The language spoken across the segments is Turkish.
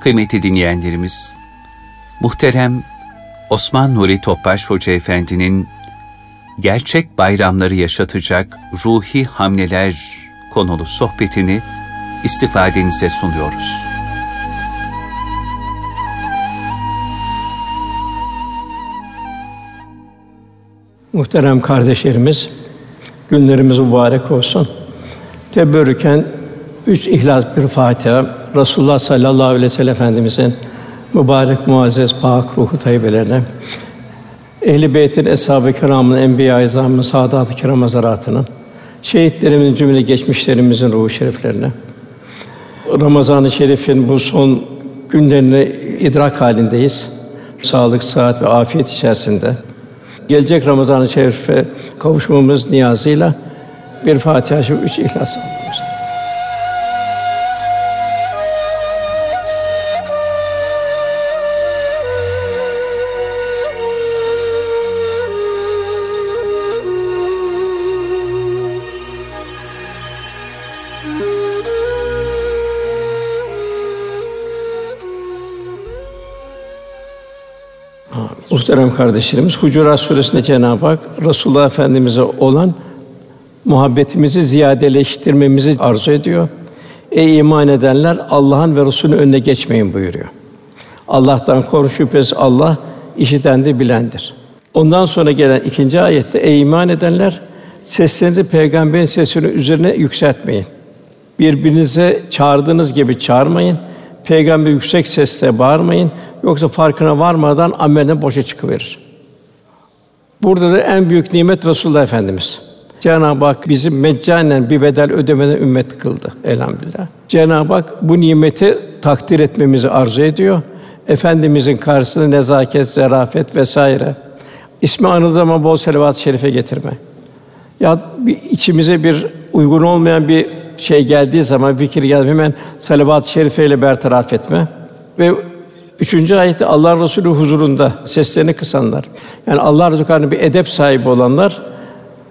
Kıymetli dinleyenlerimiz, muhterem Osman Nuri Topbaş Hoca Efendi'nin gerçek bayramları yaşatacak ruhi hamleler konulu sohbetini istifadenize sunuyoruz. Muhterem kardeşlerimiz, günlerimiz mübarek olsun. Teberrüken üç ihlas bir Fatiha, Resulullah sallallahu aleyhi ve sellem Efendimizin mübarek muazzez pak ruhu tayyibelerine, Ehl-i Beyt'in eshab-ı kiramın, enbiya-i izamın, saadat-ı kiram hazaratının, şehitlerimizin cümle geçmişlerimizin ruhu şeriflerine, Ramazan-ı Şerif'in bu son günlerini idrak halindeyiz. Sağlık, sıhhat ve afiyet içerisinde. Gelecek Ramazan-ı Şerif'e kavuşmamız niyazıyla bir Fatiha, üç İhlas alıyoruz. Muhterem kardeşlerimiz, Hucurat Suresi'nde Cenab-ı Hak Resulullah Efendimize olan muhabbetimizi ziyadeleştirmemizi arzu ediyor. Ey iman edenler Allah'ın ve Resulünün önüne geçmeyin buyuruyor. Allah'tan korun şüphesiz Allah işiten de bilendir. Ondan sonra gelen ikinci ayette ey iman edenler seslerinizi peygamberin sesinin üzerine yükseltmeyin. Birbirinize çağırdığınız gibi çağırmayın. Peygamber yüksek sesle bağırmayın. Yoksa farkına varmadan amelin boşa çıkıverir. Burada da en büyük nimet Resulullah Efendimiz. Cenab-ı Hak bizi meccanen bir bedel ödemeden ümmet kıldı elhamdülillah. Cenab-ı Hak bu nimeti takdir etmemizi arzu ediyor. Efendimizin karşısında nezaket, zarafet vesaire. İsmi anıldığı zaman bol selavat-ı şerife getirme. Ya bir içimize bir uygun olmayan bir şey geldiği zaman fikir geldi hemen salavat-ı şerifeyle bertaraf etme ve Üçüncü ayette Allah Resulü huzurunda seslerini kısanlar. Yani Allah Resulü bir edep sahibi olanlar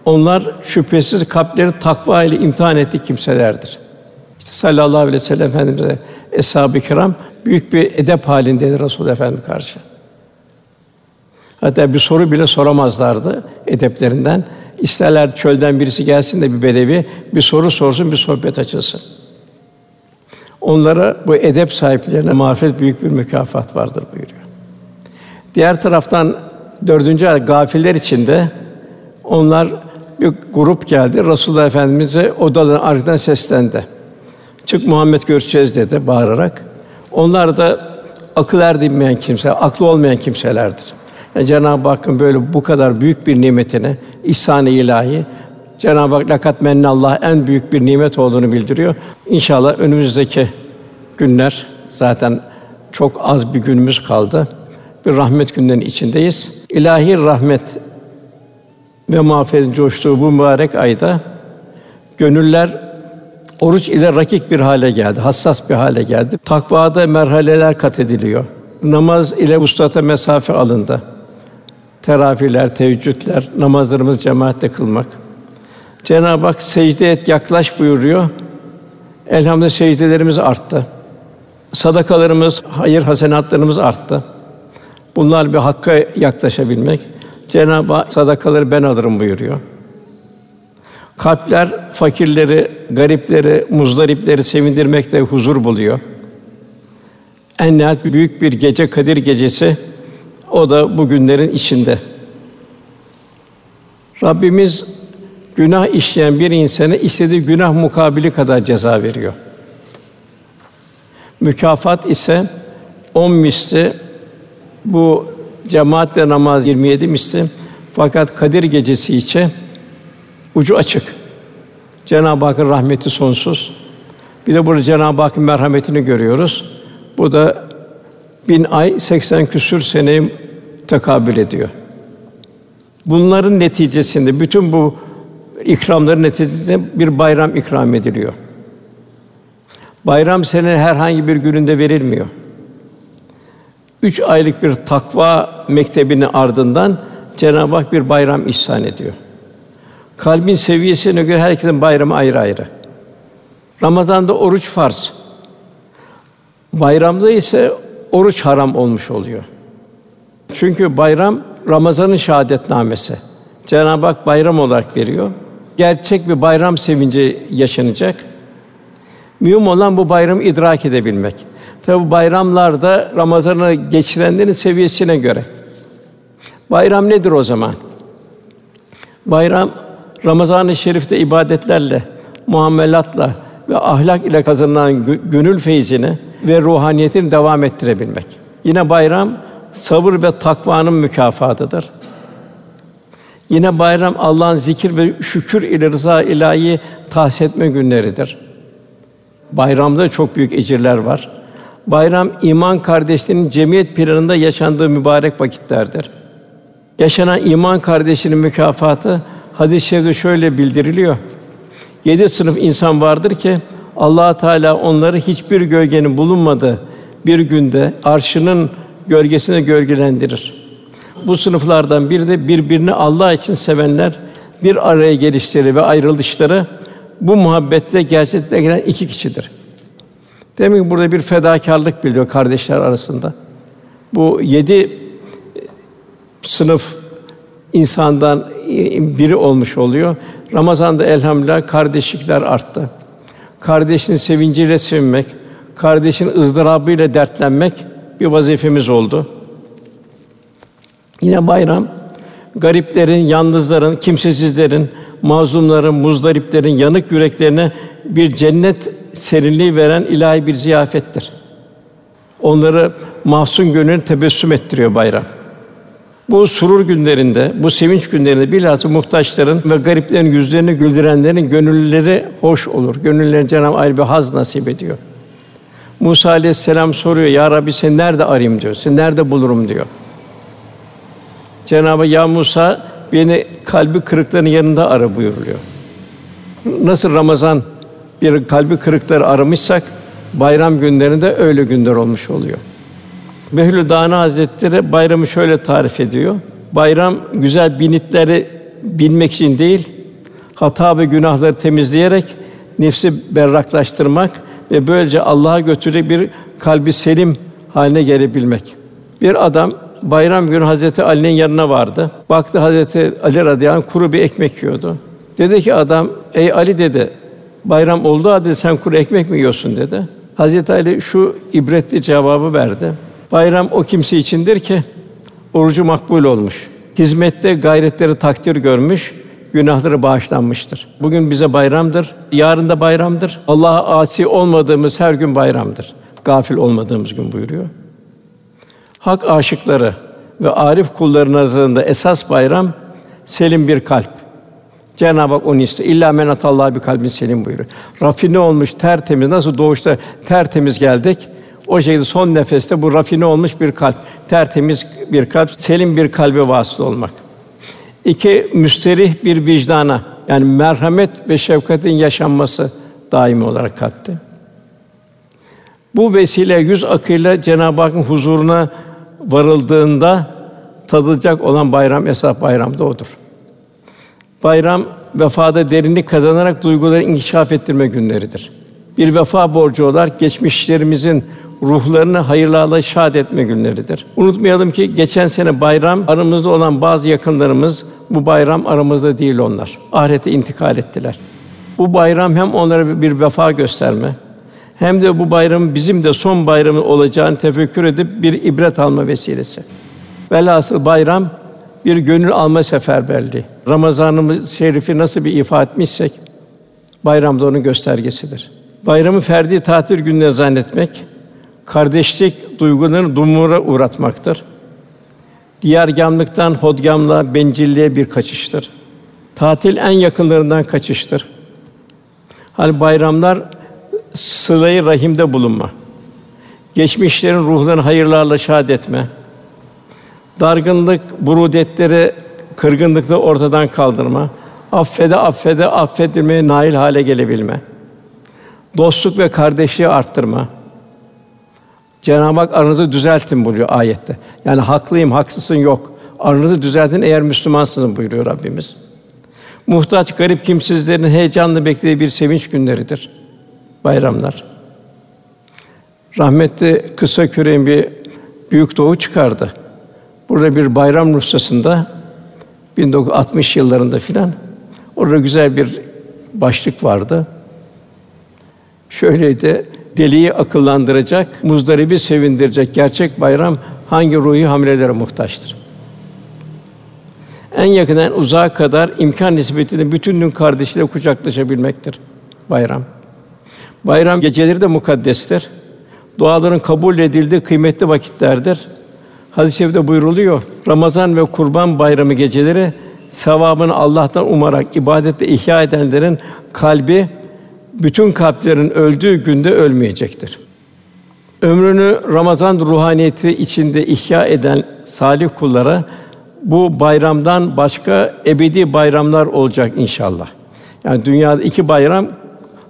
onlar şüphesiz kalpleri takva ile imtihan ettik kimselerdir. İşte sallallahu aleyhi ve sellem Efendimize eshab-ı kiram büyük bir edep halindeydi Resul Efendimiz karşı. Hatta bir soru bile soramazlardı edeplerinden. İsterler çölden birisi gelsin de bir bedevi bir soru sorsun, bir sohbet açılsın. Onlara bu edep sahiplerine marifet büyük bir mükafat vardır buyuruyor. Diğer taraftan dördüncü ayet gafiller içinde onlar bir grup geldi. Resulullah Efendimize odaların arkadan seslendi. Çık Muhammed görüşeceğiz dedi bağırarak. Onlar da akıl erdinmeyen kimse, aklı olmayan kimselerdir. Yani Cenab-ı Hakk'ın böyle bu kadar büyük bir nimetini ihsan-ı ilahi Cenab-ı Hak lakat Allah en büyük bir nimet olduğunu bildiriyor. İnşallah önümüzdeki günler zaten çok az bir günümüz kaldı. Bir rahmet günlerinin içindeyiz. İlahi rahmet ve mağfiretin coştuğu bu mübarek ayda gönüller oruç ile rakik bir hale geldi, hassas bir hale geldi. Takvada merhaleler kat ediliyor. Namaz ile ustata mesafe alındı. Teravihler, teheccüdler, namazlarımız cemaatle kılmak. Cenab-ı Hak secde et, yaklaş buyuruyor. Elhamdülillah secdelerimiz arttı. Sadakalarımız, hayır hasenatlarımız arttı. Bunlar bir hakka yaklaşabilmek. Cenab-ı Hak sadakaları ben alırım buyuruyor. Kalpler fakirleri, garipleri, muzdaripleri sevindirmekte huzur buluyor. En nihayet büyük bir gece Kadir gecesi o da bu günlerin içinde. Rabbimiz günah işleyen bir insana istediği günah mukabili kadar ceza veriyor. Mükafat ise on misli bu cemaatle namaz 27 misli fakat Kadir gecesi için ucu açık. Cenab-ı Hakk'ın rahmeti sonsuz. Bir de burada Cenab-ı Hakk'ın merhametini görüyoruz. Bu da bin ay 80 küsür seneyi tekabül ediyor. Bunların neticesinde bütün bu ikramların neticesinde bir bayram ikram ediliyor. Bayram senin herhangi bir gününde verilmiyor. Üç aylık bir takva mektebinin ardından Cenab-ı Hak bir bayram ihsan ediyor. Kalbin seviyesine göre herkesin bayramı ayrı ayrı. Ramazan'da oruç farz. Bayramda ise oruç haram olmuş oluyor. Çünkü bayram Ramazan'ın şahadetnamesi. Cenab-ı Hak bayram olarak veriyor. Gerçek bir bayram sevinci yaşanacak. Mühim olan bu bayramı idrak edebilmek. Tabi bayramlarda Ramazan'ı geçirenlerin seviyesine göre. Bayram nedir o zaman? Bayram Ramazan-ı Şerif'te ibadetlerle, muamelatla ve ahlak ile kazanılan gönül feyzini ve ruhaniyetini devam ettirebilmek. Yine bayram sabır ve takvanın mükafatıdır. Yine bayram Allah'ın zikir ve şükür ile rıza ilahi tahsis günleridir. Bayramda çok büyük ecirler var. Bayram iman kardeşlerinin cemiyet planında yaşandığı mübarek vakitlerdir. Yaşanan iman kardeşinin mükafatı hadis-i şerifte şöyle bildiriliyor. Yedi sınıf insan vardır ki Allah Teala onları hiçbir gölgenin bulunmadığı bir günde arşının gölgesine gölgelendirir. Bu sınıflardan biri de birbirini Allah için sevenler bir araya gelişleri ve ayrılışları bu muhabbette gerçekleşen iki kişidir. Demek ki burada bir fedakarlık bildiriyor kardeşler arasında. Bu yedi sınıf insandan biri olmuş oluyor. Ramazan'da elhamdülillah kardeşlikler arttı. Kardeşin sevinciyle sevinmek, kardeşin ızdırabıyla dertlenmek bir vazifemiz oldu. Yine bayram gariplerin, yalnızların, kimsesizlerin, mazlumların, muzdariplerin yanık yüreklerine bir cennet serinliği veren ilahi bir ziyafettir. Onları mahzun gönül tebessüm ettiriyor bayram. Bu surur günlerinde, bu sevinç günlerinde bilhassa muhtaçların ve gariplerin yüzlerini güldürenlerin gönülleri hoş olur. Gönüllerine Cenab-ı ayrı bir haz nasip ediyor. Musa aleyhisselam soruyor, Ya Rabbi seni nerede arayayım diyor, seni nerede bulurum diyor. Cenab-ı Ya Musa beni kalbi kırıkların yanında ara buyuruluyor. Nasıl Ramazan bir kalbi kırıkları aramışsak bayram günlerinde öyle günler olmuş oluyor. Behlül Dâni Hazretleri bayramı şöyle tarif ediyor. Bayram güzel binitleri bilmek için değil, hata ve günahları temizleyerek nefsi berraklaştırmak ve böylece Allah'a götürecek bir kalbi selim haline gelebilmek. Bir adam bayram günü Hazreti Ali'nin yanına vardı. Baktı Hazreti Ali radıyallahu kuru bir ekmek yiyordu. Dedi ki adam, ey Ali dedi, bayram oldu hadi sen kuru ekmek mi yiyorsun dedi. Hazreti Ali şu ibretli cevabı verdi. Bayram o kimse içindir ki orucu makbul olmuş. Hizmette gayretleri takdir görmüş, günahları bağışlanmıştır. Bugün bize bayramdır, yarın da bayramdır. Allah'a asi olmadığımız her gün bayramdır. Gafil olmadığımız gün buyuruyor. Hak aşıkları ve arif kulların nazarında esas bayram selim bir kalp. Cenab-ı Hak onu istiyor. İlla men atallah bir kalbin selim buyuruyor. Rafine olmuş, tertemiz. Nasıl doğuşta tertemiz geldik? O şekilde son nefeste bu rafine olmuş bir kalp, tertemiz bir kalp, selim bir kalbe vasıl olmak. İki, müsterih bir vicdana, yani merhamet ve şefkatin yaşanması daimi olarak kalpte. Bu vesile yüz akıyla Cenab-ı Hakk'ın huzuruna varıldığında tadılacak olan bayram esas bayram da odur. Bayram vefada derinlik kazanarak duyguları inkişaf ettirme günleridir. Bir vefa borcu olarak geçmişlerimizin ruhlarını hayırlarla şad etme günleridir. Unutmayalım ki geçen sene bayram aramızda olan bazı yakınlarımız bu bayram aramızda değil onlar. Ahirete intikal ettiler. Bu bayram hem onlara bir vefa gösterme, hem de bu bayram bizim de son bayramı olacağını tefekkür edip bir ibret alma vesilesi. Velhasıl bayram bir gönül alma seferberliği. Ramazanımız şerifi nasıl bir ifade etmişsek bayram da onun göstergesidir. Bayramı ferdi tatil gününe zannetmek, kardeşlik duygularını dumura uğratmaktır. Diyargamlıktan hodgamlığa, bencilliğe bir kaçıştır. Tatil en yakınlarından kaçıştır. Hani bayramlar sılayı rahimde bulunma. Geçmişlerin ruhlarını hayırlarla şad etme. Dargınlık, burudetleri, kırgınlıkları ortadan kaldırma. Affede, affede, affedilmeye nail hale gelebilme. Dostluk ve kardeşliği arttırma. Cenab-ı Hak aranızı düzeltin buyuruyor ayette. Yani haklıyım, haksızsın yok. Aranızı düzeltin eğer Müslümansınız buyuruyor Rabbimiz. Muhtaç, garip kimsizlerin heyecanla beklediği bir sevinç günleridir bayramlar. Rahmetli kısa küreğin bir büyük doğu çıkardı. Burada bir bayram ruhsasında 1960 yıllarında filan orada güzel bir başlık vardı. Şöyleydi: Deliyi akıllandıracak, muzdaribi sevindirecek gerçek bayram hangi ruhi hamlelere muhtaçtır? En yakından uzağa kadar imkan nispetinde bütün dün kardeşiyle kucaklaşabilmektir bayram. Bayram geceleri de mukaddestir. Duaların kabul edildiği kıymetli vakitlerdir. Hadis-i şerifte buyruluyor. Ramazan ve Kurban Bayramı geceleri sevabını Allah'tan umarak ibadetle ihya edenlerin kalbi bütün kalplerin öldüğü günde ölmeyecektir. Ömrünü Ramazan ruhaniyeti içinde ihya eden salih kullara bu bayramdan başka ebedi bayramlar olacak inşallah. Yani dünyada iki bayram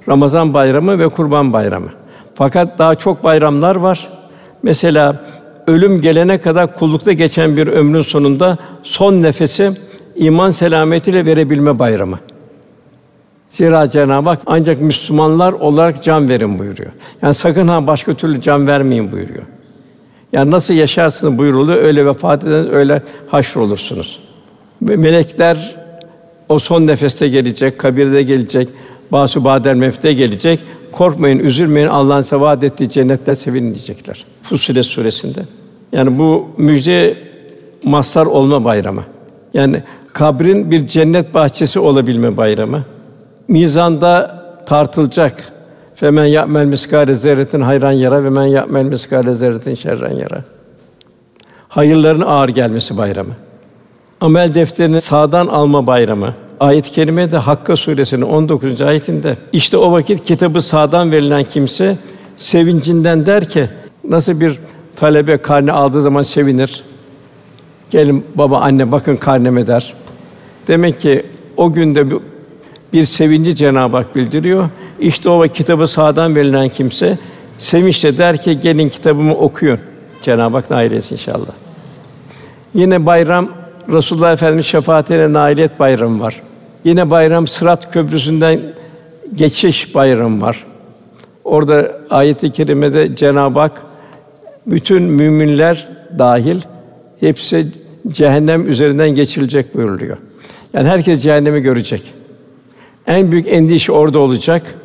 Ramazan bayramı ve Kurban bayramı. Fakat daha çok bayramlar var. Mesela ölüm gelene kadar kullukta geçen bir ömrün sonunda son nefesi iman selametiyle verebilme bayramı. Zira Cenab-ı Hak ancak Müslümanlar olarak can verin buyuruyor. Yani sakın ha başka türlü can vermeyin buyuruyor. Yani nasıl yaşarsınız buyuruluyor, öyle vefat eden öyle haşr olursunuz. Melekler o son nefeste gelecek, kabirde gelecek, basu badel mefte gelecek. Korkmayın, üzülmeyin. Allah'ın size vaad ettiği cennette sevinin diyecekler. Fussilet suresinde. Yani bu müjde mazhar olma bayramı. Yani kabrin bir cennet bahçesi olabilme bayramı. Mizanda tartılacak. Femen ya'mel miskale zerretin hayran yara ve men ya'mel miskale zerretin şerren yara. Hayırların ağır gelmesi bayramı. Amel defterini sağdan alma bayramı. Ayet-i de Hakka suresinin 19. ayetinde işte o vakit kitabı sağdan verilen kimse sevincinden der ki nasıl bir talebe karne aldığı zaman sevinir. Gelin baba anne bakın karneme der. Demek ki o günde bir sevinci Cenab-ı Hak bildiriyor. İşte o kitabı sağdan verilen kimse sevinçle der ki gelin kitabımı okuyun. Cenab-ı Hak nail etsin inşallah. Yine bayram Resulullah Efendimiz şefaatiyle nailiyet bayramı var. Yine bayram Sırat Köprüsü'nden geçiş bayramı var. Orada ayet-i kerimede Cenab-ı Hak bütün müminler dahil hepsi cehennem üzerinden geçirilecek buyuruluyor. Yani herkes cehennemi görecek. En büyük endişe orada olacak.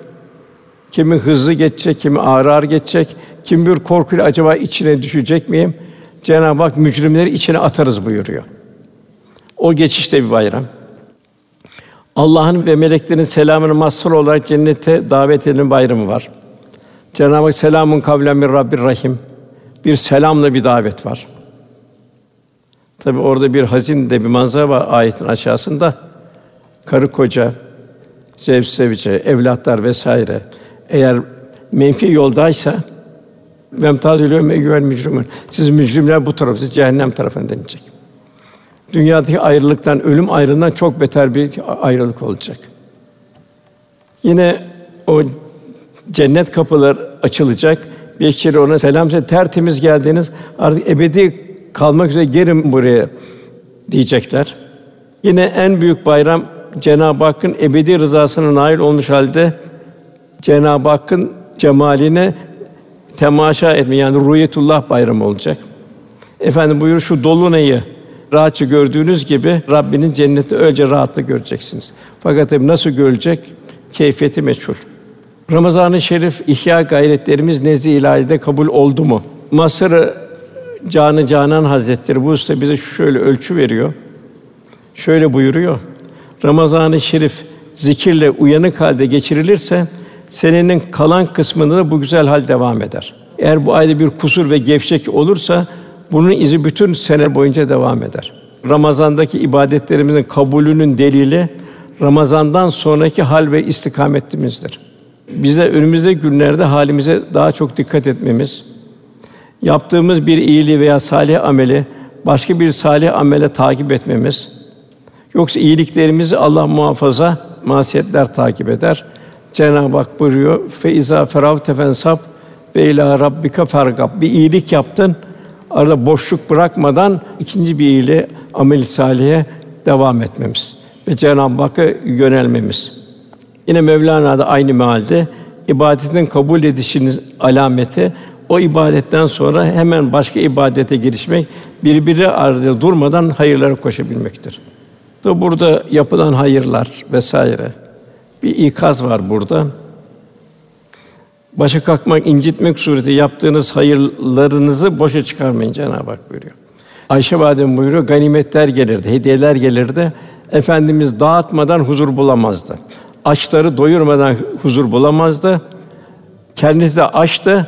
Kimi hızlı geçecek, kimi ağır ağır geçecek, kim bir korkuyla acaba içine düşecek miyim? Cenab-ı Hak mücrimleri içine atarız buyuruyor. O geçişte bir bayram. Allah'ın ve meleklerin selamını mazhar olarak cennete davet edilen bayramı var. Cenab-ı Hak selamun kavlen min Rabbir Rahim. Bir selamla bir davet var. Tabi orada bir hazin de bir manzara var ayetin aşağısında. Karı koca, zevç sevice, evlatlar vesaire eğer menfi yoldaysa vemtazilû meyyuhel mücrimun. Siz mücrimler bu tarafı, siz cehennem tarafına denilecek. Dünyadaki ayrılıktan, ölüm ayrılığından çok beter bir ayrılık olacak. Yine o cennet kapıları açılacak. Bir kişi ona selam söyle, tertemiz geldiniz. Artık ebedi kalmak üzere gelin buraya diyecekler. Yine en büyük bayram Cenab-ı Hakk'ın ebedi rızasına nail olmuş halde Cenab-ı Hakk'ın cemaline temaşa etme yani ruhiyetullah bayramı olacak. Efendim buyur şu dolunayı rahatça gördüğünüz gibi Rabbinin cenneti öylece rahatla göreceksiniz. Fakat tabii nasıl görecek? Keyfiyeti meçhul. Ramazan-ı Şerif ihya gayretlerimiz nezd-i ilahide kabul oldu mu? Masır Canı Canan Hazretleri bu usta bize şöyle ölçü veriyor. Şöyle buyuruyor. Ramazan-ı Şerif zikirle uyanık halde geçirilirse senenin kalan kısmında da bu güzel hal devam eder. Eğer bu ayda bir kusur ve gevşek olursa bunun izi bütün sene boyunca devam eder. Ramazandaki ibadetlerimizin kabulünün delili Ramazandan sonraki hal ve istikametimizdir. Bize önümüzdeki günlerde halimize daha çok dikkat etmemiz, yaptığımız bir iyiliği veya salih ameli başka bir salih amele takip etmemiz, yoksa iyiliklerimizi Allah muhafaza masiyetler takip eder. Cenab-ı Hak buyuruyor: "Fe izâ feravte fensab ve ilâ rabbika fergab." Bir iyilik yaptın, arada boşluk bırakmadan ikinci bir iyiliğe, amel salihe devam etmemiz ve Cenab-ı Hakk'a yönelmemiz. Yine Mevlana da aynı mealde ibadetin kabul edişinin alameti o ibadetten sonra hemen başka ibadete girişmek, birbiri ardında durmadan hayırlara koşabilmektir. Da burada yapılan hayırlar vesaire bir ikaz var burada. Başa kalkmak, incitmek sureti yaptığınız hayırlarınızı boşa çıkarmayın Cenab-ı Hak buyuruyor. Ayşe validem buyuruyor, ganimetler gelirdi, hediyeler gelirdi. Efendimiz dağıtmadan huzur bulamazdı. Açları doyurmadan huzur bulamazdı. Kendisi de açtı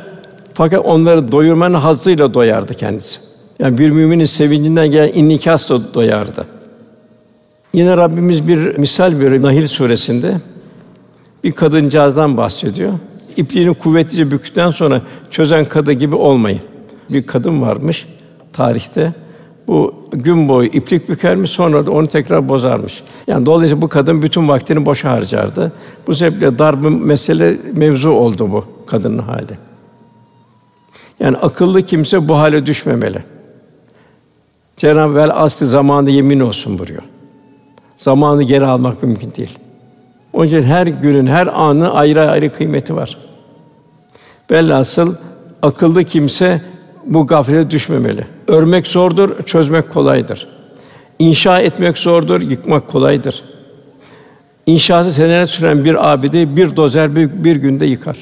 fakat onları doyurmanın hazzıyla doyardı kendisi. Yani bir müminin sevincinden gelen innikasla doyardı. Yine Rabbimiz bir misal veriyor Nahil suresinde. Bir kadıncağızdan bahsediyor. İpliğini kuvvetlice bükükten sonra çözen kadı gibi olmayın. Bir kadın varmış tarihte. Bu gün boyu iplik bükermiş, sonra da onu tekrar bozarmış. Yani dolayısıyla bu kadın bütün vaktini boşa harcardı. Bu sebeple darbı mesele mevzu oldu bu kadının hali. Yani akıllı kimse bu hale düşmemeli. Cenab-ı vel aslı zamanı yemin olsun buyuruyor. Zamanı geri almak mümkün değil. Onun için her günün, her anı ayrı ayrı kıymeti var. Velhasıl akıllı kimse bu gaflete düşmemeli. Örmek zordur, çözmek kolaydır. İnşa etmek zordur, yıkmak kolaydır. İnşası seneler süren bir abide bir dozer bir, bir günde yıkar.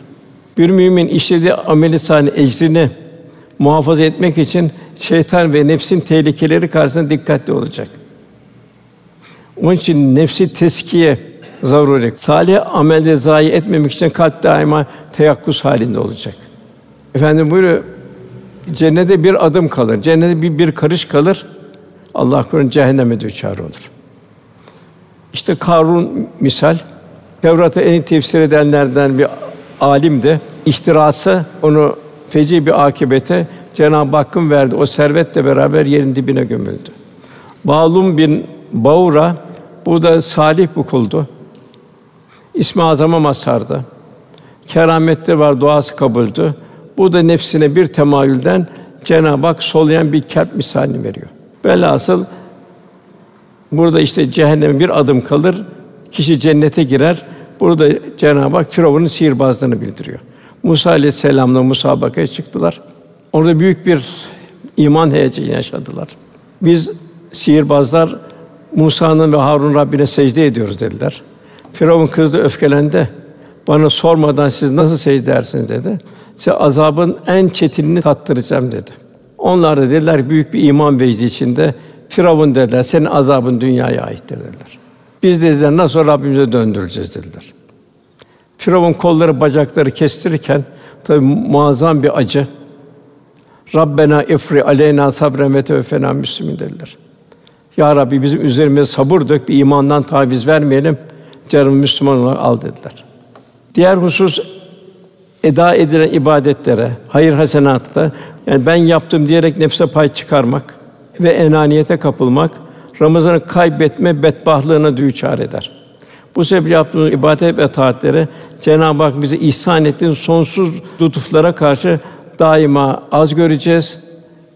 Bir mümin işlediği ameli sani ecrini muhafaza etmek için şeytan ve nefsin tehlikeleri karşısında dikkatli olacak. Onun için nefsi teskiye zaruri. Salih amelde zayi etmemek için kalp daima teyakkuz halinde olacak. Efendim buyuruyor, cennete bir adım kalır, cennete bir, bir karış kalır, Allah korusun cehenneme düçar olur. İşte Karun misal, Tevrat'ı en tefsir edenlerden bir alim de ihtirası onu feci bir akibete Cenab-ı Hakk'ın verdi. O servetle beraber yerin dibine gömüldü. Bağlum bin Baura bu da salih bir kuldu. İsmi azama mazhardı. Keramette var, duası kabuldü. Bu da nefsine bir temayülden Cenab-ı Hak solayan bir kalp misalini veriyor. Velhasıl burada işte cehenneme bir adım kalır, kişi cennete girer. Burada Cenab-ı Hak Firavun'un sihirbazlığını bildiriyor. Musa aleyhisselamla musabakaya çıktılar. Orada büyük bir iman heyecanı yaşadılar. Biz sihirbazlar Musa'nın ve Harun Rabbine secde ediyoruz dediler. Firavun kızdı, öfkelendi. Bana sormadan siz nasıl secde edersiniz dedi. Size azabın en çetinini tattıracağım dedi. Onlar da dediler büyük bir iman vecdi içinde Firavun dediler senin azabın dünyaya aittir dediler. Biz dediler nasıl Rabbimize döndüreceğiz dediler. Firavun kolları bacakları kestirirken tabi muazzam bir acı. Rabbena ifri aleyna sabren ve tevfena müslimin dediler. Ya Rabbi bizim üzerimize sabır dök, bir imandan taviz vermeyelim. Canım Müslüman olarak al dediler. Diğer husus eda edilen ibadetlere, hayır hasenatta yani ben yaptım diyerek nefse pay çıkarmak ve enaniyete kapılmak Ramazan'ı kaybetme bedbahtlığına düçar eder. Bu sebeple yaptığımız ibadet ve taatleri Cenab-ı Hak bize ihsan ettiğin sonsuz lütuflara karşı daima az göreceğiz.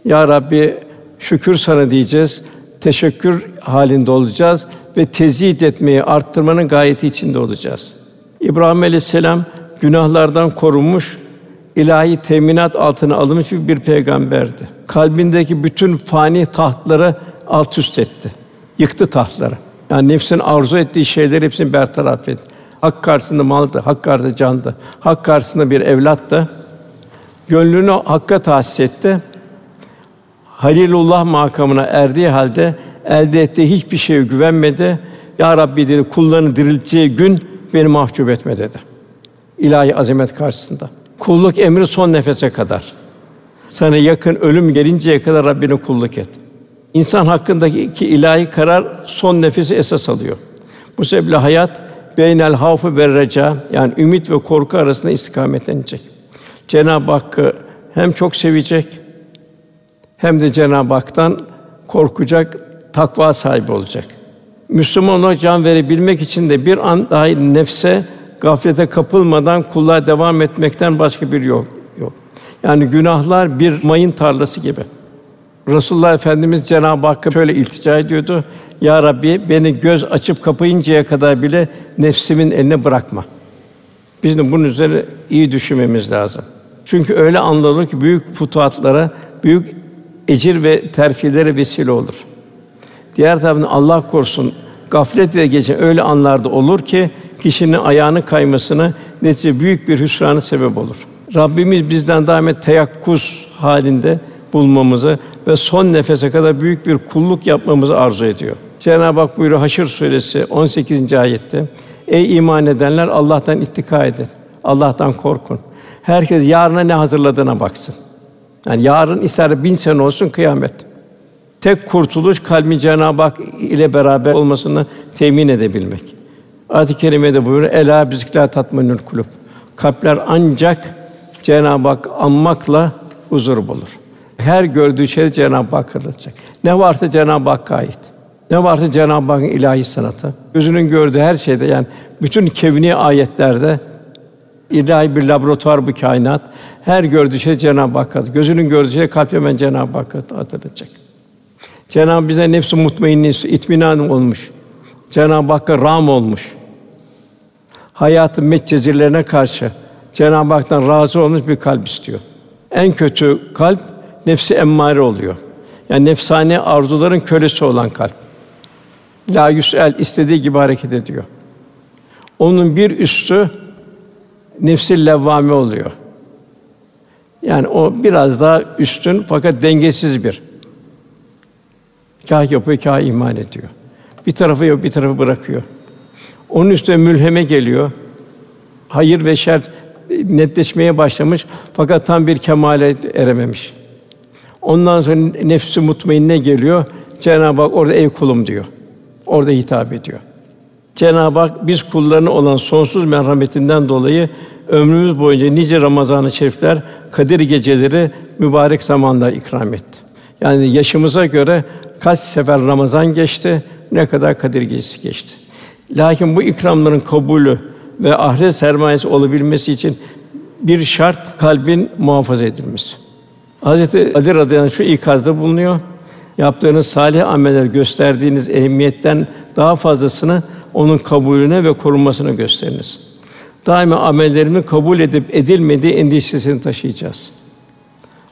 Ya Rabbi şükür sana diyeceğiz. Teşekkür halinde olacağız ve tezid etmeyi arttırmanın gayeti içinde olacağız. İbrahim Aleyhisselam günahlardan korunmuş, ilahi teminat altına alınmış bir peygamberdi. Kalbindeki bütün fani tahtları alt üst etti. Yıktı tahtları. Yani nefsin arzu ettiği şeyleri hepsini bertaraf etti. Hak karşısında maldı, hak karşısında candı. Hak karşısında bir evlattı. Gönlünü hakka tahsis etti. Halilullah makamına erdiği halde elde ettiği hiçbir şeye güvenmedi. Ya Rabbi dedi kullarını dirilteceği gün beni mahcup etme dedi. İlahi azamet karşısında. Kulluk emri son nefese kadar. Sana yakın ölüm gelinceye kadar Rabbine kulluk et. İnsan hakkındaki iki ilahi karar son nefesi esas alıyor. Bu sebeple hayat beynel havfu ve reca yani ümit ve korku arasında istikametlenecek. Cenab-ı Hakk'ı hem çok sevecek hem de Cenab-ı Hak'tan korkacak, takva sahibi olacak. Müslüman olarak can verebilmek için de bir an dahi nefse gaflete kapılmadan kulluğa devam etmekten başka bir yol yok. Yani günahlar bir mayın tarlası gibi. Resulullah Efendimiz Cenab-ı Hakk'a şöyle iltica ediyordu. Ya Rabbi beni göz açıp kapayıncaya kadar bile nefsimin eline bırakma. Bizim bunun üzerine iyi düşünmemiz lazım. Çünkü öyle olur ki büyük futuhatlara, büyük ecir ve terfilere vesile olur. Diğer taraftan Allah korusun gaflet ile geçen öyle anlarda olur ki kişinin ayağının kaymasına netice büyük bir hüsranı sebep olur. Rabbimiz bizden daima teyakkuz halinde bulmamızı ve son nefese kadar büyük bir kulluk yapmamızı arzu ediyor. Cenab-ı Hak buyuruyor Haşr suresi 18. ayette. Ey iman edenler Allah'tan ittika edin. Allah'tan korkun. Herkes yarına ne hazırladığına baksın. Yani yarın ister bin sene olsun kıyamet. Tek kurtuluş kalbin Cenab-ı Hak ile beraber olmasını temin edebilmek. Ayet-i kerimede buyuruyor: "Ela bizikler tatminül kulub." Kalpler ancak Cenab-ı Hak anmakla huzur bulur. Her gördüğü şey Cenab-ı Hak hatırlatacak. Ne varsa Cenab-ı Hakk'a ait. Ne varsa Cenab-ı Hakk'ın ilahi sanatı. Gözünün gördüğü her şeyde yani bütün kevni ayetlerde ilahi bir laboratuvar bu kainat. Her gördüğü şey Cenab-ı Hakk'a. Gözünün gördüğü şey kalp hemen Cenab-ı Hakk'a hatırlatacak. Cenab-ı bize nefs-i mutmainni, itminan olmuş. Cenab-ı Hakk'a ram olmuş. Hayatın metcezirlerine karşı Cenab-ı Hak'tan razı olmuş bir kalp istiyor. En kötü kalp nefsi emmare oluyor. Yani nefsani arzuların kölesi olan kalp. La yüsel istediği gibi hareket ediyor. Onun bir üstü nefsi levvame oluyor. Yani o biraz daha üstün fakat dengesiz bir. Kâh yapıyor, kâh iman ediyor. Bir tarafı yok, bir tarafı bırakıyor. Onun üstüne mülheme geliyor. Hayır ve şer netleşmeye başlamış fakat tam bir kemale erememiş. Ondan sonra nefsi mutmainne geliyor. Cenab-ı Hak orada ey kulum diyor. Orada hitap ediyor. Cenab-ı Hak biz kullarına olan sonsuz merhametinden dolayı ömrümüz boyunca nice Ramazan-ı Şerifler, Kadir geceleri mübarek zamanda ikram etti. Yani yaşımıza göre kaç sefer Ramazan geçti, ne kadar Kadir gecesi geçti. Lakin bu ikramların kabulü ve ahiret sermayesi olabilmesi için bir şart kalbin muhafaza edilmesi. Hazreti Ali radıyallahu şu ikazda bulunuyor. Yaptığınız salih ameller gösterdiğiniz ehemmiyetten daha fazlasını onun kabulüne ve korunmasına gösteriniz. Daima amellerimin kabul edip edilmediği endişesini taşıyacağız.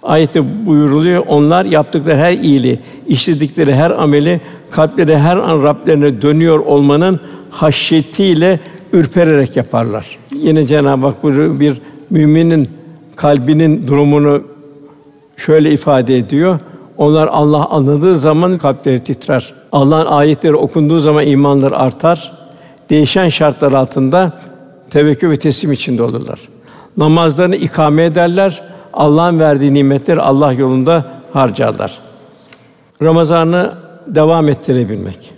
Ayette buyuruluyor, onlar yaptıkları her iyiliği, işledikleri her ameli, kalpleri her an Rablerine dönüyor olmanın haşyetiyle ürpererek yaparlar. Yine Cenab-ı Hak buyuruyor, bir müminin kalbinin durumunu şöyle ifade ediyor. Onlar Allah anladığı zaman kalpleri titrer. Allah'ın ayetleri okunduğu zaman imanları artar. Değişen şartlar altında tevekkül ve teslim içinde olurlar. Namazlarını ikame ederler. Allah'ın verdiği nimetleri Allah yolunda harcarlar. Ramazanı devam ettirebilmek.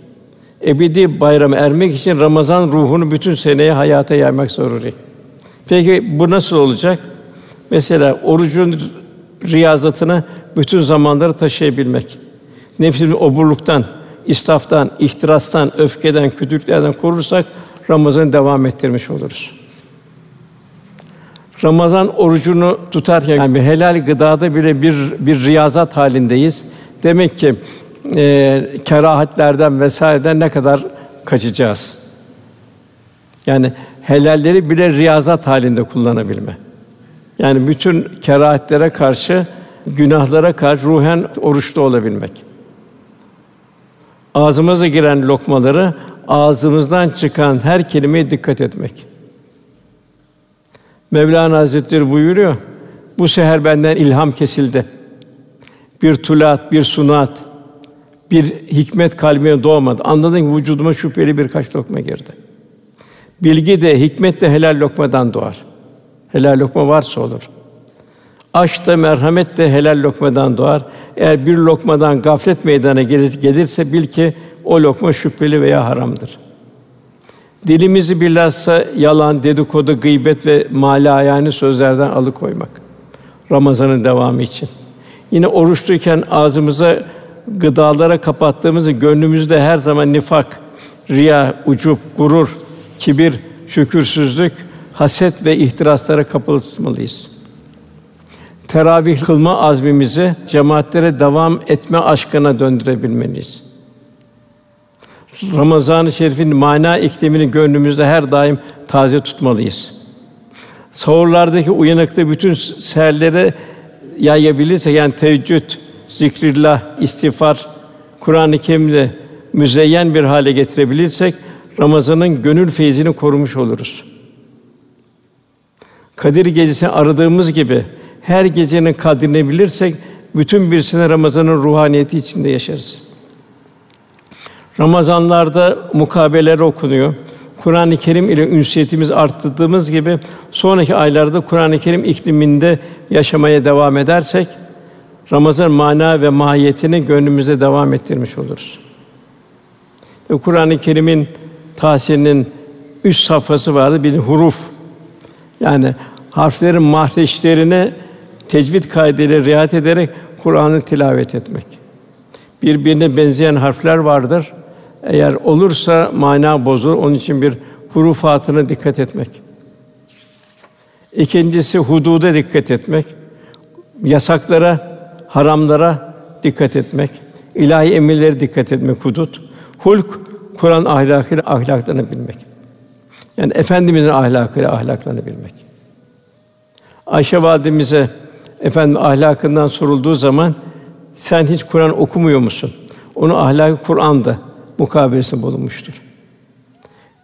Ebedi bayramı ermek için Ramazan ruhunu bütün seneye hayata yaymak zaruri. Peki bu nasıl olacak? Mesela orucun riyazatını bütün zamanları taşıyabilmek. Nefsimizi oburluktan, istaftan, ihtirastan, öfkeden, kötülüklerden korursak Ramazan'ı devam ettirmiş oluruz. Ramazan orucunu tutarken yani helal gıdada bile bir bir riyazat halindeyiz. Demek ki e, kerahatlerden vesaireden ne kadar kaçacağız? Yani helalleri bile riyazat halinde kullanabilme. Yani bütün kerahatlere karşı, günahlara karşı ruhen oruçlu olabilmek. Ağzımıza giren lokmaları ağzımızdan çıkan her kelimeye dikkat etmek. Mevlana Hazretleri buyuruyor. Bu seher benden ilham kesildi. Bir tulat, bir sunat, bir hikmet kalbime doğmadı. Anladım ki vücuduma şüpheli birkaç lokma girdi. Bilgi de, hikmet de helal lokmadan doğar. Helal lokma varsa olur. Aşk da merhamet de helal lokmadan doğar. Eğer bir lokmadan gaflet meydana gelir, gelirse bil ki o lokma şüpheli veya haramdır. Dilimizi bilhassa yalan, dedikodu, gıybet ve mali sözlerden alıkoymak. Ramazanın devamı için. Yine oruçluyken ağzımıza gıdalara kapattığımızı gönlümüzde her zaman nifak, riya, ucup, gurur, kibir, şükürsüzlük, haset ve ihtiraslara kapalı tutmalıyız. Teravih kılma azmimizi cemaatlere devam etme aşkına döndürebilmeliyiz. Ramazan-ı Şerif'in mana iklimini gönlümüzde her daim taze tutmalıyız. Sahurlardaki uyanıklığı bütün seherlere yayabilirse yani teheccüd, zikrillah, istiğfar, Kur'an-ı Kerim'le müzeyyen bir hale getirebilirsek Ramazan'ın gönül feyzini korumuş oluruz. Kadir gecesini aradığımız gibi her gecenin kadrini bilirsek bütün bir sene Ramazan'ın ruhaniyeti içinde yaşarız. Ramazanlarda mukabeler okunuyor. Kur'an-ı Kerim ile ünsiyetimiz arttırdığımız gibi sonraki aylarda Kur'an-ı Kerim ikliminde yaşamaya devam edersek Ramazan mana ve mahiyetini gönlümüzde devam ettirmiş oluruz. Ve Kur'an-ı Kerim'in tahsilinin üç safhası vardı. Bir huruf. Yani harflerin mahreçlerine tecvid kaideleri riayet ederek Kur'an'ı tilavet etmek. Birbirine benzeyen harfler vardır. Eğer olursa mana bozulur. Onun için bir hurufatına dikkat etmek. İkincisi hududa dikkat etmek. Yasaklara, haramlara dikkat etmek. İlahi emirlere dikkat etmek hudut. Hulk Kur'an ahlakıyla ahlaklarını bilmek. Yani efendimizin ahlakıyla ahlaklarını bilmek. Ayşe validemize efendim ahlakından sorulduğu zaman sen hiç Kur'an okumuyor musun? Onun ahlakı Kur'an'da mukabelesi bulunmuştur.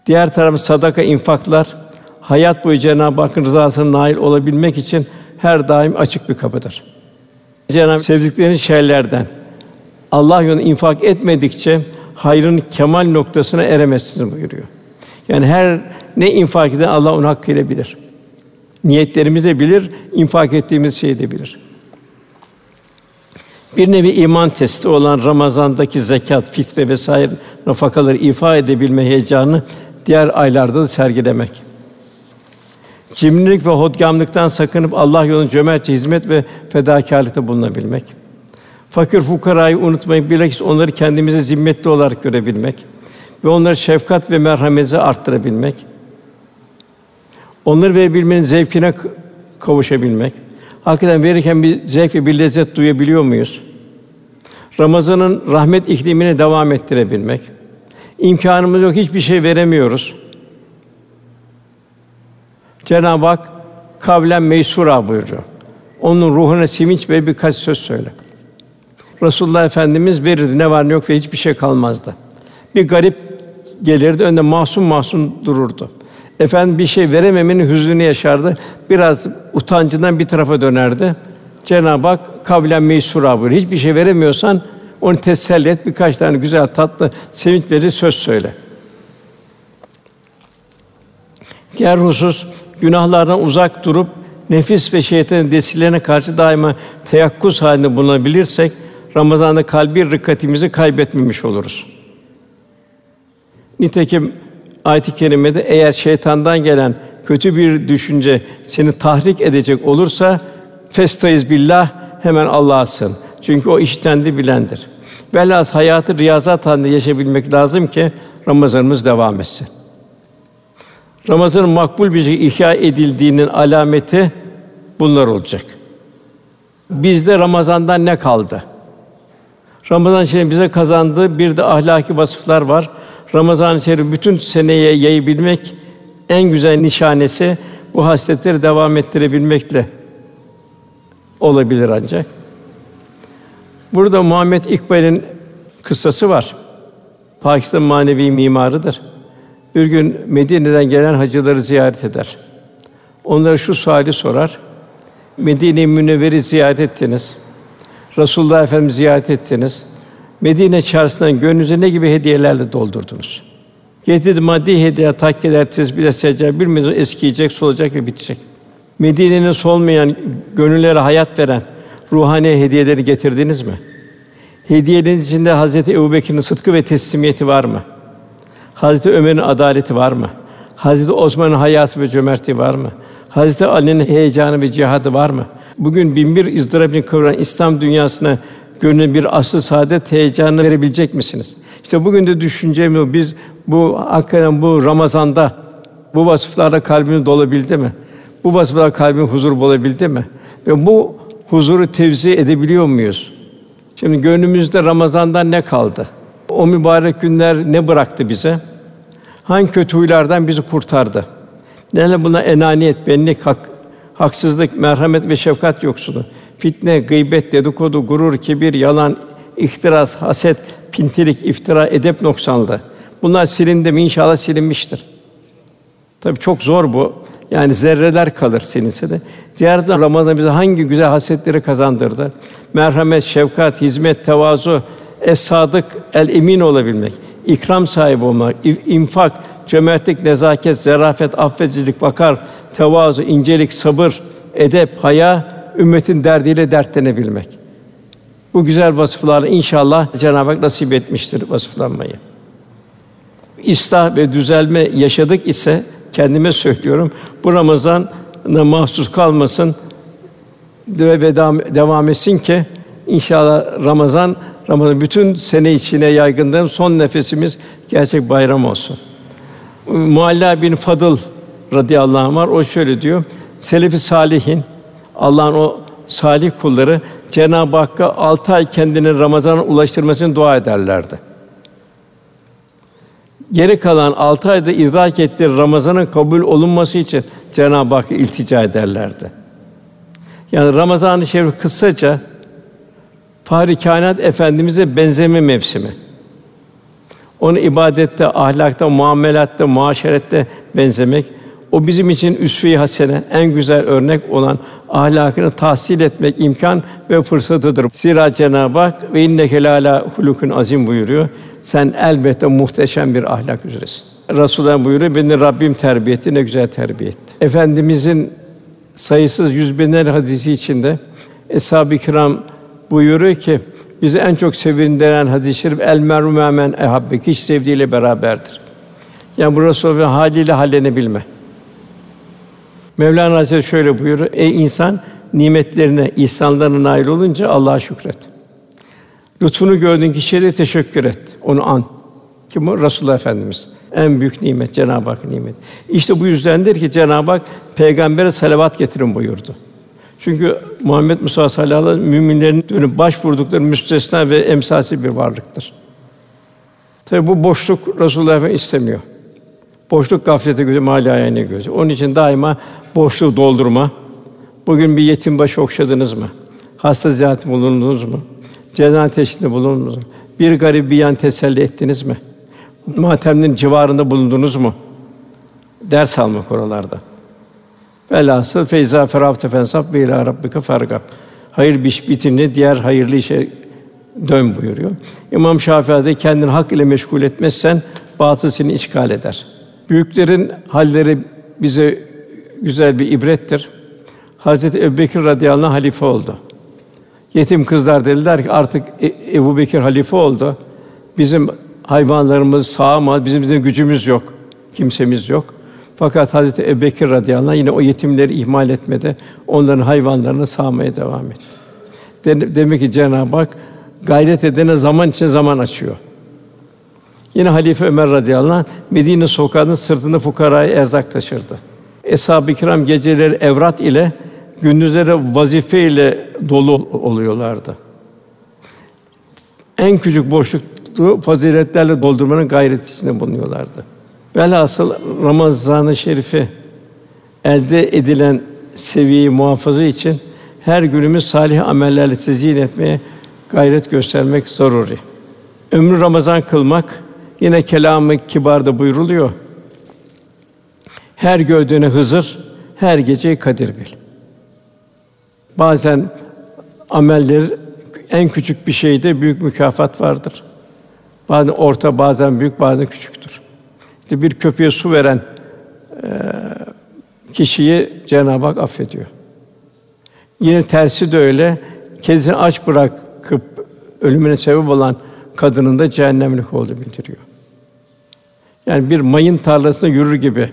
Diğer tarafı sadaka, infaklar hayat boyu Cenab-ı Hakk'ın rızasına nail olabilmek için her daim açık bir kapıdır. Cenab-ı sevdikleriniz şeylerden Allah yolunda infak etmedikçe hayrın kemal noktasına eremezsiniz buyuruyor. Yani her ne infak eden Allah onu hakkıyla bilir. Niyetlerimizi de bilir, infak ettiğimiz şeyi de bilir. Bir nevi iman testi olan Ramazan'daki zekat, fitre vesaire nafakaları ifa edebilme heyecanı diğer aylarda da sergilemek. Cimrilik ve hodgamlıktan sakınıp Allah yolunda cömertçe hizmet ve fedakârlıkta bulunabilmek. Fakir fukarayı unutmayıp bilakis onları kendimize zimmetli olarak görebilmek ve onları şefkat ve merhamete arttırabilmek. Onları verebilmenin zevkine kavuşabilmek. Hakikaten verirken bir zevk ve bir lezzet duyabiliyor muyuz? Ramazan'ın rahmet iklimini devam ettirebilmek. İmkanımız yok, hiçbir şey veremiyoruz. Cenab-ı Hak kavlen meysura buyuruyor. Onun ruhuna sevinç ve birkaç söz söyle. Resulullah Efendimiz verirdi ne var ne yok ve hiçbir şey kalmazdı. Bir garip gelirdi önünde masum masum dururdu. Efendim bir şey verememenin hüznünü yaşardı. Biraz utancından bir tarafa dönerdi. Cenab-ı Hak kavlen meysura buyuruyor. Hiçbir şey veremiyorsan onu teselli et. Birkaç tane güzel tatlı sevinç verici söz söyle. Diğer husus günahlardan uzak durup nefis ve şeytanın desilerine karşı daima teyakkuz halinde bulunabilirsek Ramazan'da kalbi rıkkatimizi kaybetmemiş oluruz. Nitekim ayet-i kerimede eğer şeytandan gelen kötü bir düşünce seni tahrik edecek olursa festaiz billah hemen Allah'a. Çünkü o iştendi bilendir. Velhâsıl hayatı riyazat halinde yaşayabilmek lazım ki Ramazanımız devam etsin. Ramazanın makbul bir şekilde ihya edildiğinin alameti bunlar olacak. Bizde Ramazan'dan ne kaldı? Ramazan Şerif bize kazandığı bir de ahlaki vasıflar var. Ramazan-ı Şerif bütün seneye yayabilmek en güzel nişanesi bu hasletleri devam ettirebilmekle olabilir ancak. Burada Muhammed İkbal'in kıssası var. Pakistan manevi mimarıdır. Bir gün Medine'den gelen hacıları ziyaret eder. Onlara şu suali sorar. Medine-i Münevver'i ziyaret ettiniz. Resulullah Efendimiz ziyaret ettiniz. Medine çarşısından gönlünüze ne gibi hediyelerle doldurdunuz? Getirdi maddi hediye, takkeler, tesbihler, seccade bir mezun eskiyecek, solacak ve bitecek. Medine'nin solmayan, gönüllere hayat veren ruhani hediyeleri getirdiniz mi? Hediyelerin içinde Hazreti Ebubekir'in sıdkı ve teslimiyeti var mı? Hazreti Ömer'in adaleti var mı? Hazreti Osman'ın hayası ve cömertliği var mı? Hazreti Ali'nin heyecanı ve cihadı var mı? Bugün bin bir ızdırabını kıvıran İslam dünyasına gönül bir asıl saadet heyecanı verebilecek misiniz? İşte bugün de düşüncemiz o. Biz bu hakikaten bu Ramazan'da bu vasıflarla kalbimiz dolabildi mi? Bu vasıflarla kalbimiz huzur bulabildi mi? Ve bu huzuru tevzi edebiliyor muyuz? Şimdi gönlümüzde Ramazan'dan ne kaldı? O mübarek günler ne bıraktı bize? Hangi kötü huylardan bizi kurtardı? Neler buna enaniyet, benlik, hak, haksızlık, merhamet ve şefkat yoksunu, fitne, gıybet, dedikodu, gurur, kibir, yalan, ihtiras, haset, pintilik, iftira, edep noksanlığı. Bunlar silindi mi inşallah silinmiştir. Tabii çok zor bu. Yani zerreler kalır silinse de. Diğer Ramazan bize hangi güzel hasletleri kazandırdı. Merhamet, şefkat, hizmet, tevazu, es-sadık, el-emin olabilmek, ikram sahibi olmak, infak, cömertlik, nezaket, zarafet, affedicilik, vakar, tevazu, incelik, sabır, edep, haya, ümmetin derdiyle dertlenebilmek. Bu güzel vasıflarla inşallah Cenab-ı Hak nasip etmiştir vasıflanmayı. İslah ve düzelme yaşadık ise kendime söylüyorum. Bu Ramazan'a mahsus kalmasın ve devam etsin ki inşallah Ramazan Ramazan bütün sene içine yaygınlığın son nefesimiz gerçek bayram olsun. Mualla bin Fadıl radıyallahu anh var. O şöyle diyor. Selefi salihin Allah'ın o salih kulları Cenab-ı Hakk'a altı ay kendini Ramazan'a ulaştırmasını dua ederlerdi. Geri kalan altı ayda idrak ettiği Ramazan'ın kabul olunması için Cenab-ı Hakk'a iltica ederlerdi. Yani Ramazan-ı Şerif kısaca Fahri Kainat Efendimize benzeme mevsimi. Onu ibadette, ahlakta, muamelatta, muaşerette benzemek, o bizim için üsve-i hasene, en güzel örnek olan ahlakını tahsil etmek imkan ve fırsatıdır. Zira Cenab-ı Hak ve inneke lâlâ hulukun azim buyuruyor. Sen elbette muhteşem bir ahlak üzeresin. Resulullah buyuruyor, beni Rabbim terbiye etti, ne güzel terbiye etti. Efendimizin sayısız yüz binler hadisi içinde Eshab-ı Kiram buyuruyor ki bizi en çok sevindiren hadis-i şerif el meru men ehabbe kişi sevdiğiyle beraberdir. Yani bu Resulullah haliyle hallenebilme. Mevlana Hazretleri şöyle buyuruyor: Ey insan nimetlerine, ihsanlarına nail olunca Allah'a şükret. Lütfunu gördüğün kişiye de teşekkür et. Onu an. Kim o? Resulullah Efendimiz. En büyük nimet Cenab-ı Hak nimet. İşte bu yüzdendir ki Cenab-ı Hak peygambere salavat getirin buyurdu. Çünkü Muhammed Musa sallallahu aleyhi ve sellem müminlerin dönüp başvurdukları müstesna ve emsalsiz bir varlıktır. Tabi bu boşluk Resulullah Efendimiz istemiyor. Boşluk gaflete göre mali ayağına göre. Onun için daima boşluğu doldurma. Bugün bir yetim başı okşadınız mı? Hasta ziyareti bulundunuz mu? Cenaze teşhinde bulundunuz mu? Bir garip bir yan teselli ettiniz mi? Matemlerin civarında bulundunuz mu? Ders almak oralarda. Velhasıl feyza ferafte fensaf ve ila rabbike. Hayır bir iş bitince diğer hayırlı işe dön buyuruyor. İmam Şafii de kendini hak ile meşgul etmezsen batıl seni işgal eder. Büyüklerin halleri bize güzel bir ibrettir. Hazreti Ebubekir radıyallahu anh halife oldu. Yetim kızlar dediler ki artık e- Ebu halife oldu. Bizim hayvanlarımız sağamaz, bizim bizim gücümüz yok, kimsemiz yok. Fakat Hazreti Ebubekir radıyallahu anh yine o yetimleri ihmal etmedi. Onların hayvanlarını sağmaya devam etti. Demek ki Cenab-ı Hak gayret edene zaman için zaman açıyor. Yine Halife Ömer radıyallahu anh Medine sokağında sırtında fukaraya erzak taşırdı. Eshab-ı kiram geceleri evrat ile gündüzleri vazife ile dolu oluyorlardı. En küçük boşluktu faziletlerle doldurmanın gayreti içinde bulunuyorlardı. Velhasıl Ramazan-ı Şerif'i elde edilen seviyeyi muhafaza için her günümüz salih amellerle tezyin etmeye gayret göstermek zaruri. Ömrü Ramazan kılmak Yine kelamı kibarda buyruluyor. Her gördüğüne Hızır, her gece Kadir bil. Bazen ameller en küçük bir şeyde büyük mükafat vardır. Bazen orta, bazen büyük, bazen küçüktür. İşte bir köpeğe su veren e, kişiyi Cenab-ı Hak affediyor. Yine tersi de öyle. Kendisini aç bırakıp ölümüne sebep olan kadının da cehennemlik olduğu bildiriyor. Yani bir mayın tarlasında yürür gibi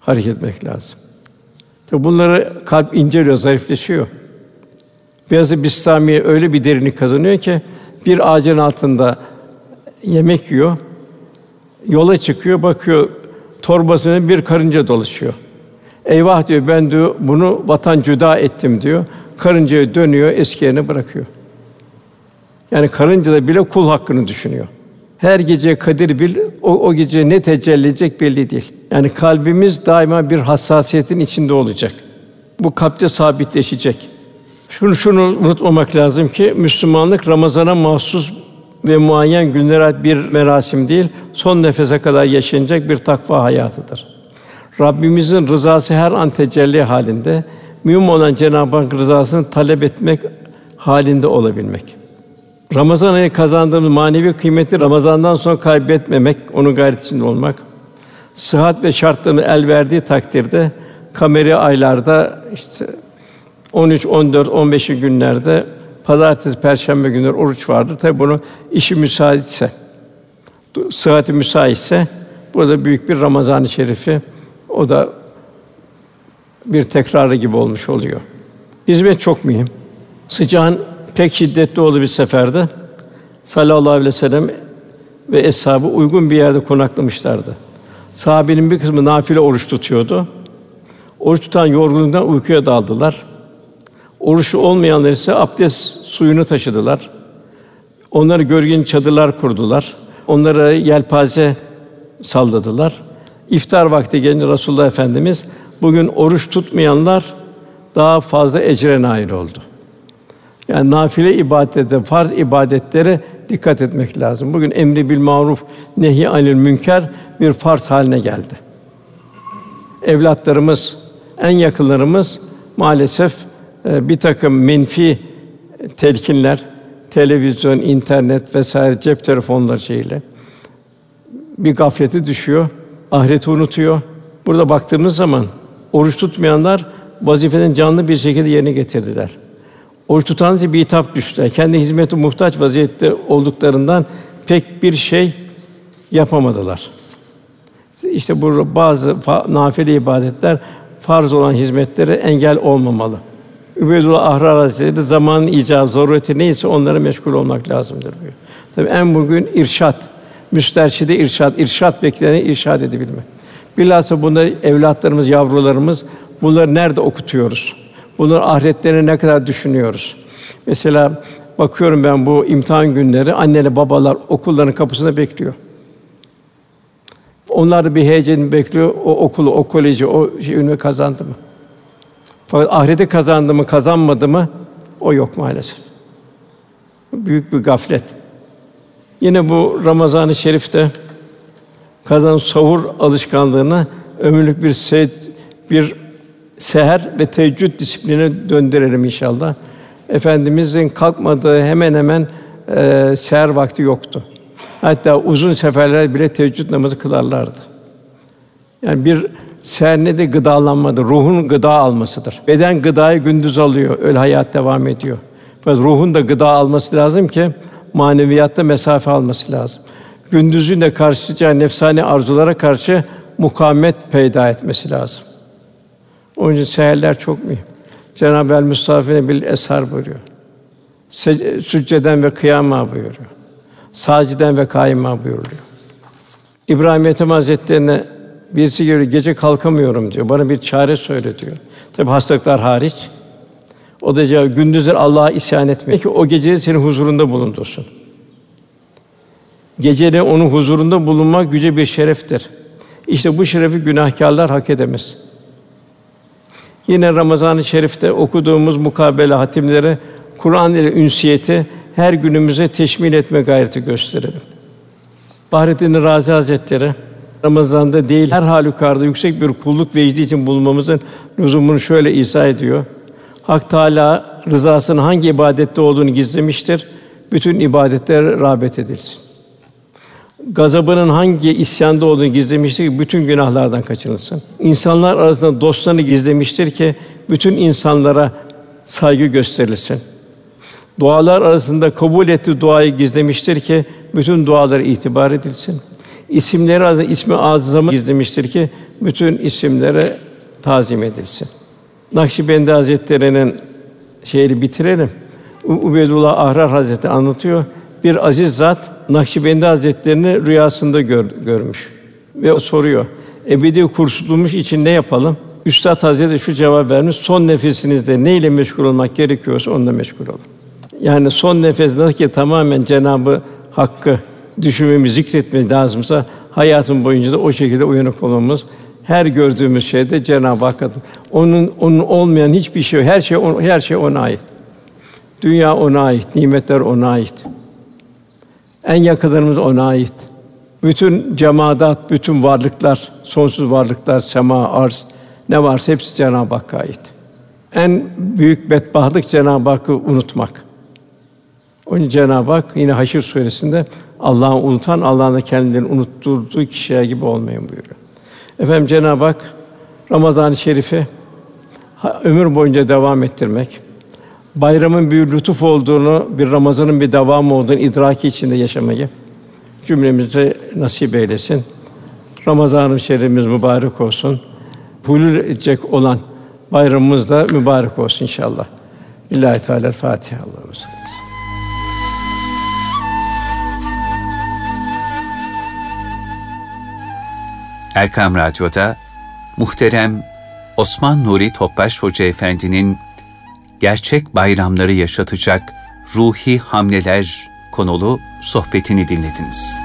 hareket etmek lazım. Tabi bunları kalp inceliyor, zayıfleşiyor. Beyazı Bistamiye öyle bir derinlik kazanıyor ki bir ağacın altında yemek yiyor. Yola çıkıyor, bakıyor torbasına bir karınca dolaşıyor. Eyvah diyor ben diyor bunu vatan cüda ettim diyor. Karıncaya dönüyor, eski yerine bırakıyor. Yani karınca da bile kul hakkını düşünüyor. Her gece kadir bil, o, o gece ne tecelli edecek belli değil. Yani kalbimiz daima bir hassasiyetin içinde olacak. Bu kalpte sabitleşecek. Şunu şunu unutmamak lazım ki Müslümanlık Ramazana mahsus ve muayyen günlere ait bir merasim değil, son nefese kadar yaşanacak bir takva hayatıdır. Rabbimizin rızası her an tecelli halinde, mühim olan Cenab-ı Hak rızasını talep etmek halinde olabilmek. Ramazan ayı kazandığımız manevi kıymeti Ramazandan sonra kaybetmemek, onun gayret olmak. Sıhhat ve şartlarını el verdiği takdirde kameri aylarda işte 13, 14, 15 günlerde pazartesi, perşembe günleri oruç vardır. Tabi bunu işi müsaitse, sıhhati müsaitse burada büyük bir Ramazan-ı Şerifi o da bir tekrarı gibi olmuş oluyor. Hizmet çok mühim. Sıcağın pek şiddetli olduğu bir seferde sallallahu aleyhi ve sellem ve eshabı uygun bir yerde konaklamışlardı. Sahabenin bir kısmı nafile oruç tutuyordu. Oruç tutan yorgunluktan uykuya daldılar. Oruçlu olmayanlar ise abdest suyunu taşıdılar. Onları gölgin çadırlar kurdular. Onlara yelpaze salladılar. İftar vakti gelince Resulullah Efendimiz bugün oruç tutmayanlar daha fazla ecre nail oldu. Yani nafile ibadette, farz ibadetlere dikkat etmek lazım. Bugün emri bil maruf, nehi anil münker bir farz haline geldi. Evlatlarımız, en yakınlarımız maalesef e, bir takım menfi telkinler, televizyon, internet vesaire cep telefonları şeyle bir gaflete düşüyor, ahireti unutuyor. Burada baktığımız zaman oruç tutmayanlar vazifeden canlı bir şekilde yerine getirdiler. Oruç tutan bir itap düştüler. Kendi hizmeti muhtaç vaziyette olduklarından pek bir şey yapamadılar. İşte bu bazı nafile ibadetler farz olan hizmetlere engel olmamalı. Übeydullah Ahrar Hazretleri zamanın icazı, zarureti neyse onlara meşgul olmak lazımdır diyor. Tabii en bugün irşat, müsterşide irşat, irşat beklenen irşad edebilmek. Bilhassa bunda evlatlarımız, yavrularımız bunları nerede okutuyoruz? Bunların ahiretlerini ne kadar düşünüyoruz? Mesela bakıyorum ben bu imtihan günleri anneyle babalar okulların kapısında bekliyor. Onlar da bir heyecan bekliyor. O okulu, o koleji, o şey ünve kazandı mı? Fakat ahireti kazandı mı, kazanmadı mı? O yok maalesef. Büyük bir gaflet. Yine bu Ramazan-ı Şerif'te kazan sahur alışkanlığını ömürlük bir seyit, bir seher ve teheccüd disipline döndürelim inşallah. Efendimizin kalkmadığı hemen hemen e, seher vakti yoktu. Hatta uzun seferler bile teheccüd namazı kılarlardı. Yani bir seher ne de gıdalanmadır, ruhun gıda almasıdır. Beden gıdayı gündüz alıyor, öyle hayat devam ediyor. Fakat ruhun da gıda alması lazım ki maneviyatta mesafe alması lazım. Gündüzün de karşılayacağı nefsani arzulara karşı mukavemet peyda etmesi lazım. Onun için seherler çok mühim. Cenab-ı El Mustafine bil eshar buyuruyor. Se- sücceden ve kıyama buyuruyor. Saciden ve kaima buyuruyor. İbrahim Ethem Hazretlerine birisi geliyor, gece kalkamıyorum diyor. Bana bir çare söyle diyor. Tabi hastalıklar hariç. O da cevap, gündüzler Allah'a isyan etme ki o geceleri senin huzurunda bulundursun. Geceleri onun huzurunda bulunmak yüce bir şereftir. İşte bu şerefi günahkârlar hak edemez. Yine Ramazan-ı Şerif'te okuduğumuz mukabele hatimleri Kur'an ile ünsiyeti her günümüze teşmil etme gayreti gösterelim. Bahrettin Razi Hazretleri Ramazan'da değil her halükarda yüksek bir kulluk vecdi için bulunmamızın lüzumunu şöyle izah ediyor. Hak Teâlâ rızasının hangi ibadette olduğunu gizlemiştir. Bütün ibadetlere rağbet edilsin. Gazabının hangi isyanda olduğunu gizlemiştir ki bütün günahlardan kaçınılsın. İnsanlar arasında dostlarını gizlemiştir ki bütün insanlara saygı gösterilsin. Dualar arasında kabul ettiği duayı gizlemiştir ki bütün dualara itibar edilsin. İsimleri arasında ismi azamı gizlemiştir ki bütün isimlere tazim edilsin. Nakşibendi Hazretleri'nin şeyini bitirelim. Ubeydullah Ahrar Hazretleri anlatıyor. Bir aziz zat Nakşibendi Hazretlerini rüyasında gör, görmüş ve soruyor. Ebedi kurtulmuş için ne yapalım? Üstad Hazretleri şu cevap vermiş. Son nefesinizde ne ile meşgul olmak gerekiyorsa onunla meşgul olun. Yani son nefes nasıl ki tamamen Cenabı Hakk'ı düşünmemiz, zikretmemiz lazımsa hayatın boyunca da o şekilde uyanık olmamız, her gördüğümüz şeyde Cenab-ı Hakk'ın onun onun olmayan hiçbir şey, her şey her şey ona ait. Dünya ona ait, nimetler ona ait. En yakınlarımız ona ait. Bütün cemaat, bütün varlıklar, sonsuz varlıklar, sema, arz ne varsa hepsi Cenab-ı Hakk'a ait. En büyük bedbahtlık Cenab-ı Hakk'ı unutmak. Onun Cenab-ı Hak yine Haşr suresinde Allah'ı unutan Allah'ın da kendilerini unutturduğu kişiler gibi olmayın buyuruyor. Efendim Cenab-ı Hak Ramazan-ı Şerif'i ömür boyunca devam ettirmek, bayramın bir lütuf olduğunu, bir Ramazanın bir devamı olduğunu idraki içinde yaşamayı cümlemize nasip eylesin. Ramazan-ı Şerifimiz mübarek olsun. Hulul edecek olan bayramımız da mübarek olsun inşallah. İllahi Teala Fatiha Allah'ımız. Erkam Radyo'da muhterem Osman Nuri Topbaş Hoca Efendi'nin gerçek bayramları yaşatacak ruhi hamleler konulu sohbetini dinlediniz.